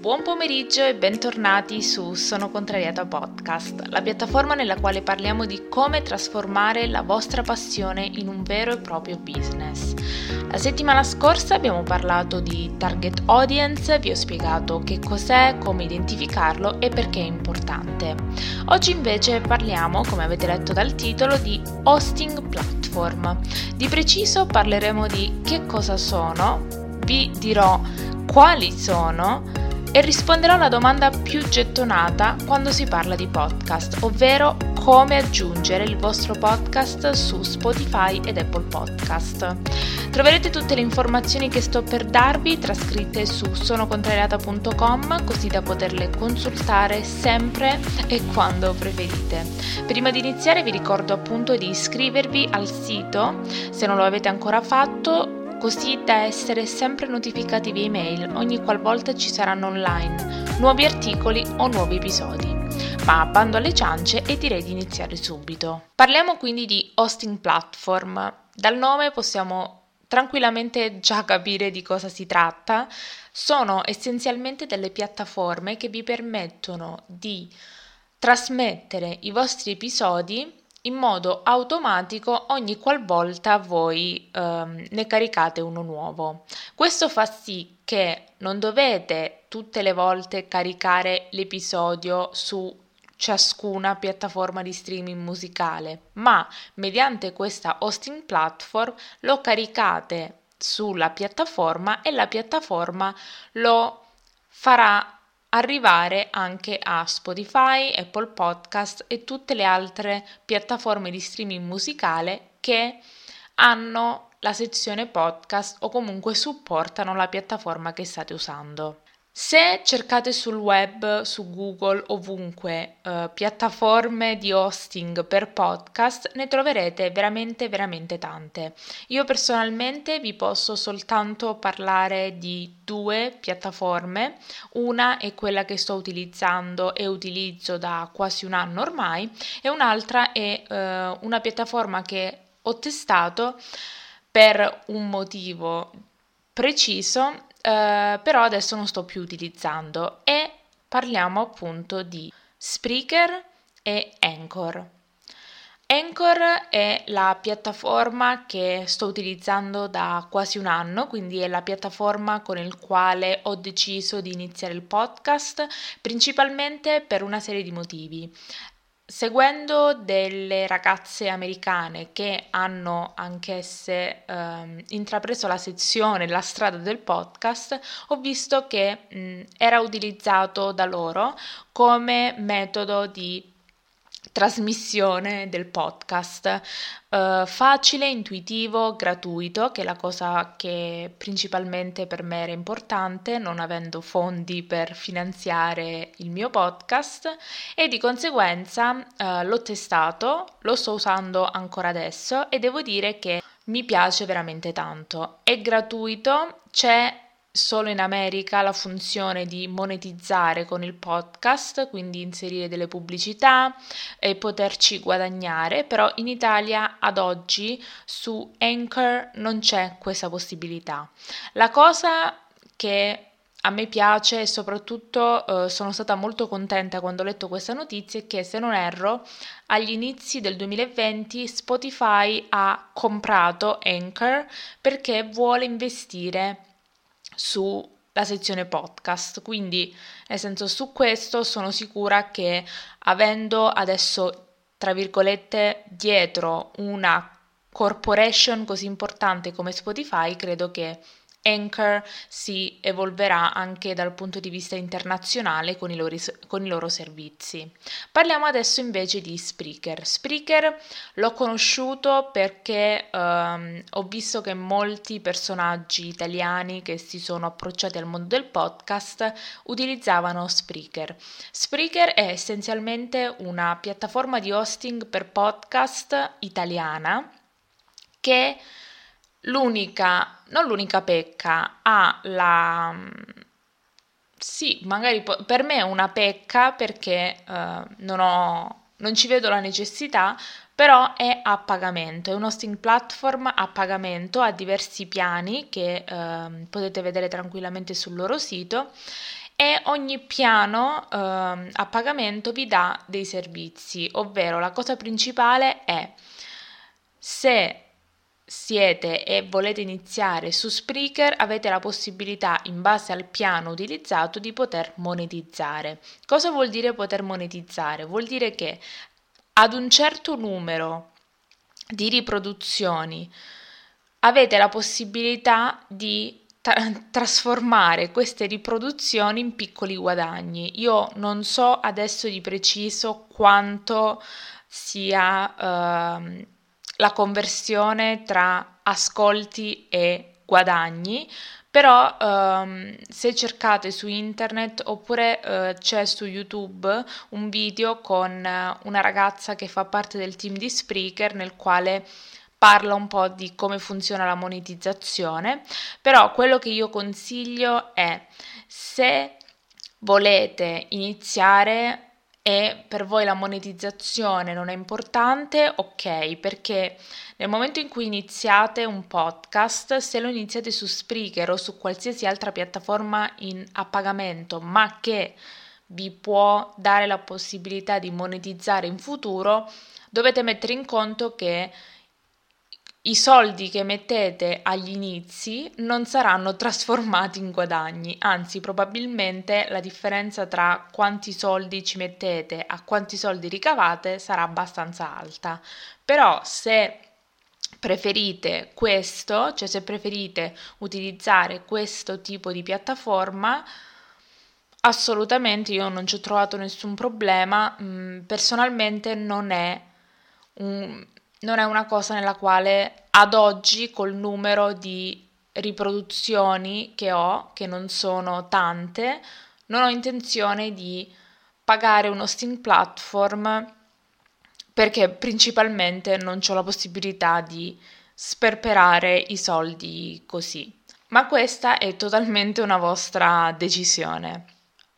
Buon pomeriggio e bentornati su Sono Contrariata Podcast, la piattaforma nella quale parliamo di come trasformare la vostra passione in un vero e proprio business. La settimana scorsa abbiamo parlato di target audience, vi ho spiegato che cos'è, come identificarlo e perché è importante. Oggi invece parliamo, come avete letto dal titolo, di hosting platform. Di preciso parleremo di che cosa sono, vi dirò quali sono, e risponderò alla domanda più gettonata quando si parla di podcast, ovvero come aggiungere il vostro podcast su Spotify ed Apple Podcast. Troverete tutte le informazioni che sto per darvi trascritte su sonocontrariata.com così da poterle consultare sempre e quando preferite. Prima di iniziare vi ricordo appunto di iscrivervi al sito se non lo avete ancora fatto così da essere sempre notificati via email ogni qualvolta ci saranno online nuovi articoli o nuovi episodi. Ma bando alle ciance e direi di iniziare subito. Parliamo quindi di hosting platform. Dal nome possiamo tranquillamente già capire di cosa si tratta. Sono essenzialmente delle piattaforme che vi permettono di trasmettere i vostri episodi in modo automatico ogni qualvolta voi ehm, ne caricate uno nuovo. Questo fa sì che non dovete tutte le volte caricare l'episodio su ciascuna piattaforma di streaming musicale, ma mediante questa hosting platform lo caricate sulla piattaforma e la piattaforma lo farà arrivare anche a Spotify, Apple Podcast e tutte le altre piattaforme di streaming musicale che hanno la sezione podcast o comunque supportano la piattaforma che state usando. Se cercate sul web, su Google, ovunque, eh, piattaforme di hosting per podcast, ne troverete veramente, veramente tante. Io personalmente vi posso soltanto parlare di due piattaforme. Una è quella che sto utilizzando e utilizzo da quasi un anno ormai e un'altra è eh, una piattaforma che ho testato per un motivo preciso eh, però adesso non sto più utilizzando e parliamo appunto di Spreaker e Anchor. Anchor è la piattaforma che sto utilizzando da quasi un anno, quindi è la piattaforma con il quale ho deciso di iniziare il podcast, principalmente per una serie di motivi. Seguendo delle ragazze americane che hanno anch'esse ehm, intrapreso la sezione, la strada del podcast, ho visto che mh, era utilizzato da loro come metodo di trasmissione del podcast. Uh, facile, intuitivo, gratuito, che è la cosa che principalmente per me era importante, non avendo fondi per finanziare il mio podcast e di conseguenza uh, l'ho testato, lo sto usando ancora adesso e devo dire che mi piace veramente tanto. È gratuito, c'è solo in America la funzione di monetizzare con il podcast, quindi inserire delle pubblicità e poterci guadagnare, però in Italia ad oggi su Anchor non c'è questa possibilità. La cosa che a me piace e soprattutto eh, sono stata molto contenta quando ho letto questa notizia è che se non erro agli inizi del 2020 Spotify ha comprato Anchor perché vuole investire sulla sezione podcast. Quindi, nel senso, su questo sono sicura che avendo adesso, tra virgolette, dietro una corporation così importante come Spotify, credo che Anchor si evolverà anche dal punto di vista internazionale con i, loro, con i, loro, servizi. Parliamo adesso invece di Spreaker. Spreaker l'ho conosciuto perché um, ho visto che molti personaggi italiani che si sono approcciati al mondo del podcast utilizzavano Spreaker. Spreaker è essenzialmente una piattaforma di hosting per podcast italiana che L'unica, non l'unica pecca, ha la... Sì, magari per me è una pecca perché uh, non, ho, non ci vedo la necessità, però è a pagamento, è un hosting platform a pagamento, ha diversi piani che uh, potete vedere tranquillamente sul loro sito e ogni piano eh, a pagamento vi dà dei servizi, ovvero la cosa principale è se siete e volete iniziare su Spreaker, avete la possibilità, in base al piano utilizzato, di poter monetizzare. Cosa vuol dire poter monetizzare? Vuol dire che ad un certo numero di riproduzioni avete la possibilità di tra- trasformare queste riproduzioni in piccoli guadagni. Io non so adesso di preciso quanto sia uh, la conversione tra ascolti e guadagni, però um, se cercate su internet oppure uh, c'è su YouTube un video con uh, una ragazza che fa parte del team di Spreaker nel quale parla un po' di come funziona la monetizzazione, però quello che io consiglio è se volete iniziare e per voi la monetizzazione non è importante, ok, perché nel momento in cui iniziate un podcast, se lo iniziate su Spreaker o su qualsiasi altra piattaforma in, a pagamento, ma che vi può dare la possibilità di monetizzare in futuro, dovete mettere in conto che i soldi che mettete agli inizi non saranno trasformati in guadagni, anzi probabilmente la differenza tra quanti soldi ci mettete a quanti soldi ricavate sarà abbastanza alta. Però se preferite questo, cioè se preferite utilizzare questo tipo di piattaforma, assolutamente io non ci ho trovato nessun problema, mm, personalmente non è non è una cosa nella quale ad oggi col numero di riproduzioni che ho, che non sono tante, non ho intenzione di pagare un hosting platform perché principalmente non ho la possibilità di sperperare i soldi così. Ma questa è totalmente una vostra decisione.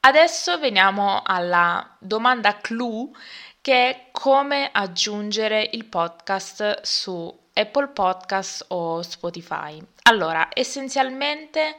Adesso veniamo alla domanda clou che è come aggiungere il podcast su Apple Podcast o Spotify. Allora, essenzialmente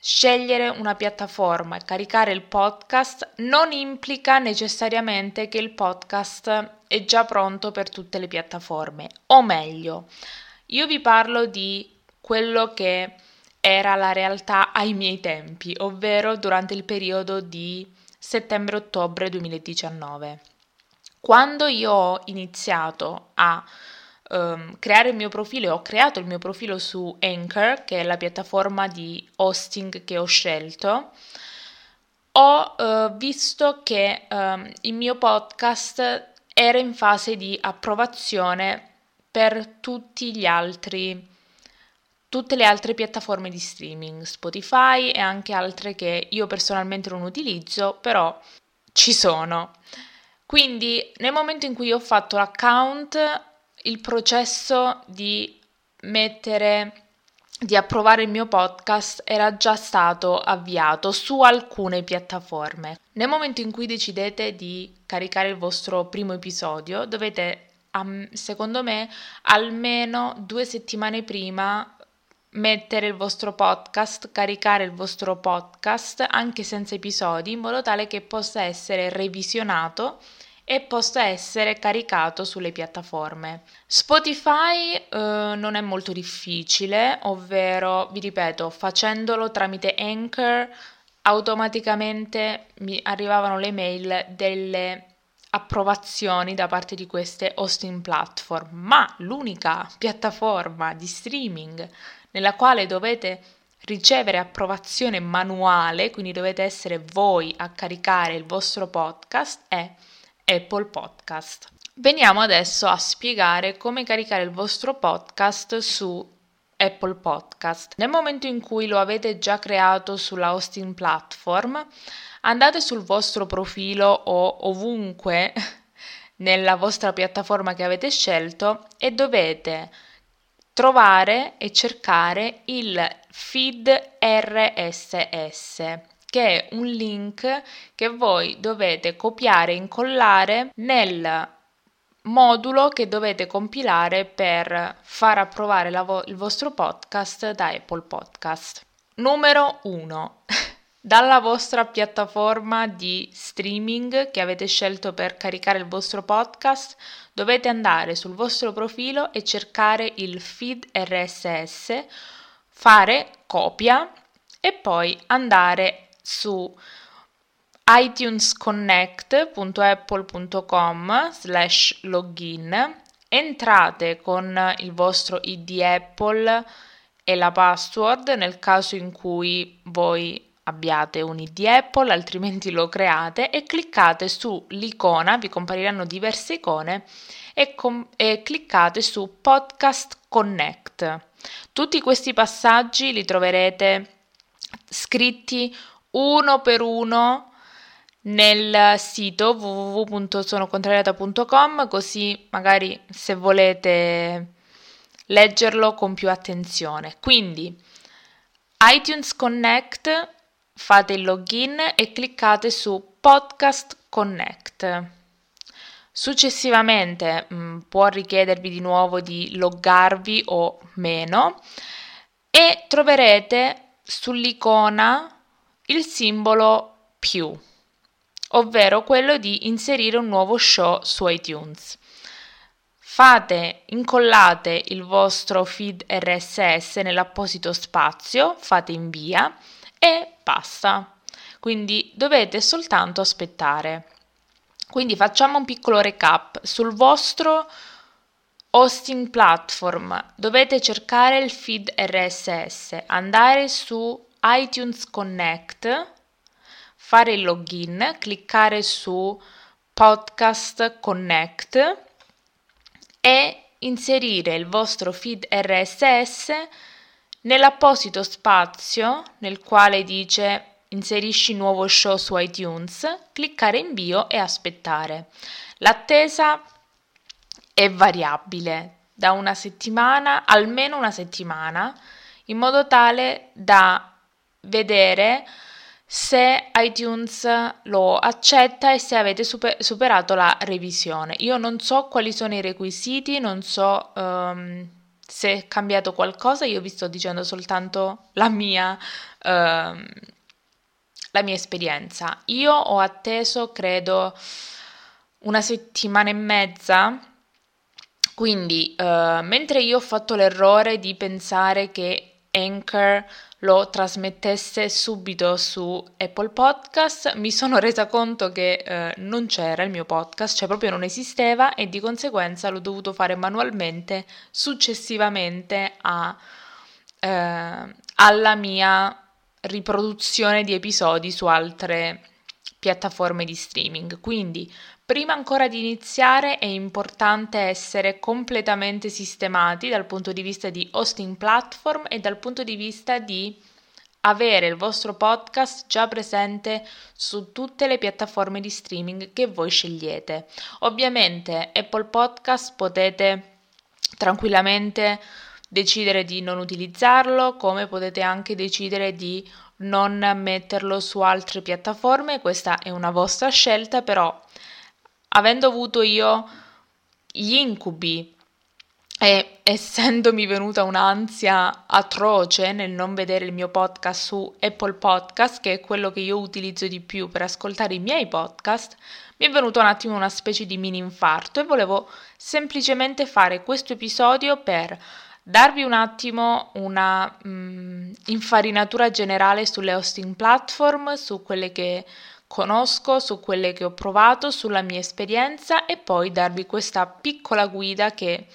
scegliere una piattaforma e caricare il podcast non implica necessariamente che il podcast è già pronto per tutte le piattaforme, o meglio, io vi parlo di quello che era la realtà ai miei tempi, ovvero durante il periodo di settembre-ottobre 2019. Quando io ho iniziato a um, creare il mio profilo, ho creato il mio profilo su Anchor, che è la piattaforma di hosting che ho scelto, ho uh, visto che um, il mio podcast era in fase di approvazione per tutti gli altri tutte le altre piattaforme di streaming, Spotify e anche altre che io personalmente non utilizzo, però ci sono. Quindi nel momento in cui ho fatto l'account, il processo di mettere, di approvare il mio podcast era già stato avviato su alcune piattaforme. Nel momento in cui decidete di caricare il vostro primo episodio, dovete, secondo me, almeno due settimane prima mettere il vostro podcast, caricare il vostro podcast anche senza episodi in modo tale che possa essere revisionato e possa essere caricato sulle piattaforme. Spotify eh, non è molto difficile, ovvero, vi ripeto, facendolo tramite Anchor automaticamente mi arrivavano le mail delle approvazioni da parte di queste hosting platform, ma l'unica piattaforma di streaming nella quale dovete ricevere approvazione manuale, quindi dovete essere voi a caricare il vostro podcast, è Apple Podcast. Veniamo adesso a spiegare come caricare il vostro podcast su Apple Podcast. Nel momento in cui lo avete già creato sulla hosting platform, andate sul vostro profilo o ovunque nella vostra piattaforma che avete scelto e dovete trovare e cercare il feed RSS che è un link che voi dovete copiare e incollare nel modulo che dovete compilare per far approvare vo- il vostro podcast da Apple Podcast. Numero 1. dalla vostra piattaforma di streaming che avete scelto per caricare il vostro podcast, dovete andare sul vostro profilo e cercare il feed RSS, fare copia e poi andare su itunesconnect.apple.com slash login. Entrate con il vostro ID Apple e la password nel caso in cui voi abbiate un ID Apple, altrimenti lo create e cliccate sull'icona, vi compariranno diverse icone e, com- e cliccate su Podcast Connect. Tutti questi passaggi li troverete scritti uno per uno nel sito www.sonocontrariata.com così magari se volete leggerlo con più attenzione. Quindi iTunes Connect fate il login e cliccate su Podcast Connect. Successivamente mh, mm, può richiedervi di nuovo di loggarvi o meno e troverete sull'icona il simbolo più, ovvero quello di inserire un nuovo show su iTunes. Fate, incollate il vostro feed RSS nell'apposito spazio, fate invia e basta. Quindi dovete soltanto aspettare. Quindi facciamo un piccolo recap. Sul vostro hosting platform dovete cercare il feed RSS, andare su iTunes Connect, fare il login, cliccare su Podcast Connect e inserire il vostro feed RSS Nell'apposito spazio nel quale dice inserisci nuovo show su iTunes, cliccare invio e aspettare. L'attesa è variabile da una settimana, almeno una settimana, in modo tale da vedere se iTunes lo accetta e se avete super- superato la revisione. Io non so quali sono i requisiti, non so um, se è cambiato qualcosa, io vi sto dicendo soltanto la mia, uh, la mia esperienza. Io ho atteso, credo, una settimana e mezza. Quindi, uh, mentre io ho fatto l'errore di pensare che Anchor lo trasmettesse subito su Apple Podcast, mi sono resa conto che eh, non c'era il mio podcast, cioè proprio non esisteva e di conseguenza l'ho dovuto fare manualmente successivamente a, eh, alla mia riproduzione di episodi su altre piattaforme di streaming. Quindi Prima ancora di iniziare è importante essere completamente sistemati dal punto di vista di hosting platform e dal punto di vista di avere il vostro podcast già presente su tutte le piattaforme di streaming che voi scegliete. Ovviamente Apple Podcast potete tranquillamente decidere di non utilizzarlo, come potete anche decidere di non metterlo su altre piattaforme, questa è una vostra scelta, però avendo avuto io gli incubi e essendomi venuta un'ansia atroce nel non vedere il mio podcast su Apple Podcast, che è quello che io utilizzo di più per ascoltare i miei podcast, mi è venuto un attimo una specie di mini infarto e volevo semplicemente fare questo episodio per darvi un attimo una mm, infarinatura generale sulle hosting platform, su quelle che conosco, su quelle che ho provato, sulla mia esperienza e poi darvi questa piccola guida che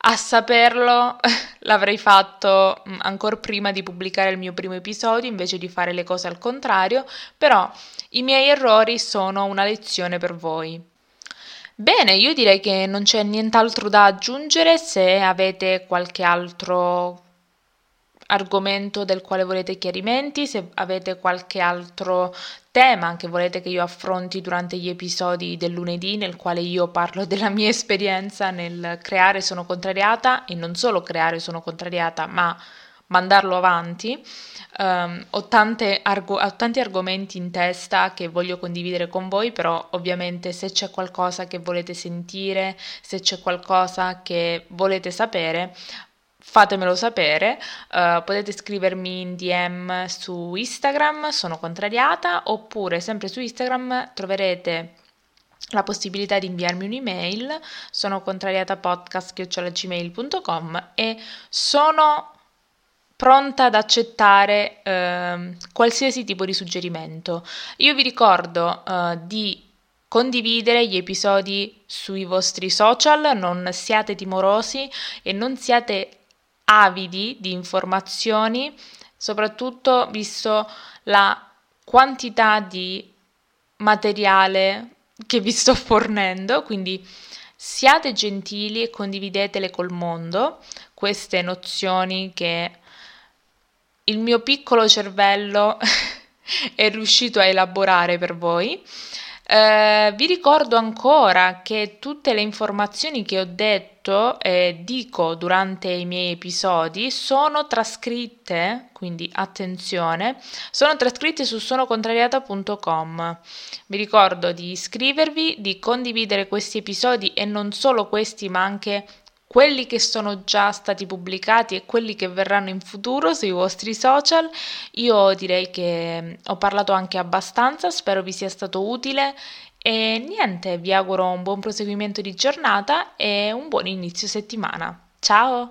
a saperlo l'avrei fatto mm, ancora prima di pubblicare il mio primo episodio invece di fare le cose al contrario, però i miei errori sono una lezione per voi. Bene, io direi che non c'è nient'altro da aggiungere, se avete qualche altro argomento del quale volete chiarimenti, se avete qualche altro tema che volete che io affronti durante gli episodi del lunedì nel quale io parlo della mia esperienza nel creare sono contrariata e non solo creare sono contrariata, ma mandarlo avanti. Um, ho, argo- ho, tanti argomenti in testa che voglio condividere con voi, però ovviamente se c'è qualcosa che volete sentire, se c'è qualcosa che volete sapere, fatemelo sapere, uh, potete scrivermi in DM su Instagram, sono contrariata, oppure sempre su Instagram troverete la possibilità di inviarmi un'email, sono contrariatapodcast.gmail.com e sono pronta ad accettare eh, qualsiasi tipo di suggerimento. Io vi ricordo eh, di condividere gli episodi sui vostri social, non siate timorosi e non siate avidi di informazioni, soprattutto visto la quantità di materiale che vi sto fornendo, quindi siate gentili e condividetele col mondo queste nozioni che il mio piccolo cervello è riuscito a elaborare per voi. Eh, vi ricordo ancora che tutte le informazioni che ho detto e dico durante i miei episodi sono trascritte, quindi attenzione, sono trascritte su sonocontrariata.com. Vi ricordo di iscrivervi, di condividere questi episodi e non solo questi, ma anche quelli che sono già stati pubblicati e quelli che verranno in futuro sui vostri social. Io direi che mm, ho parlato anche abbastanza, spero vi sia stato utile e niente, vi auguro un buon proseguimento di giornata e un buon inizio settimana. Ciao!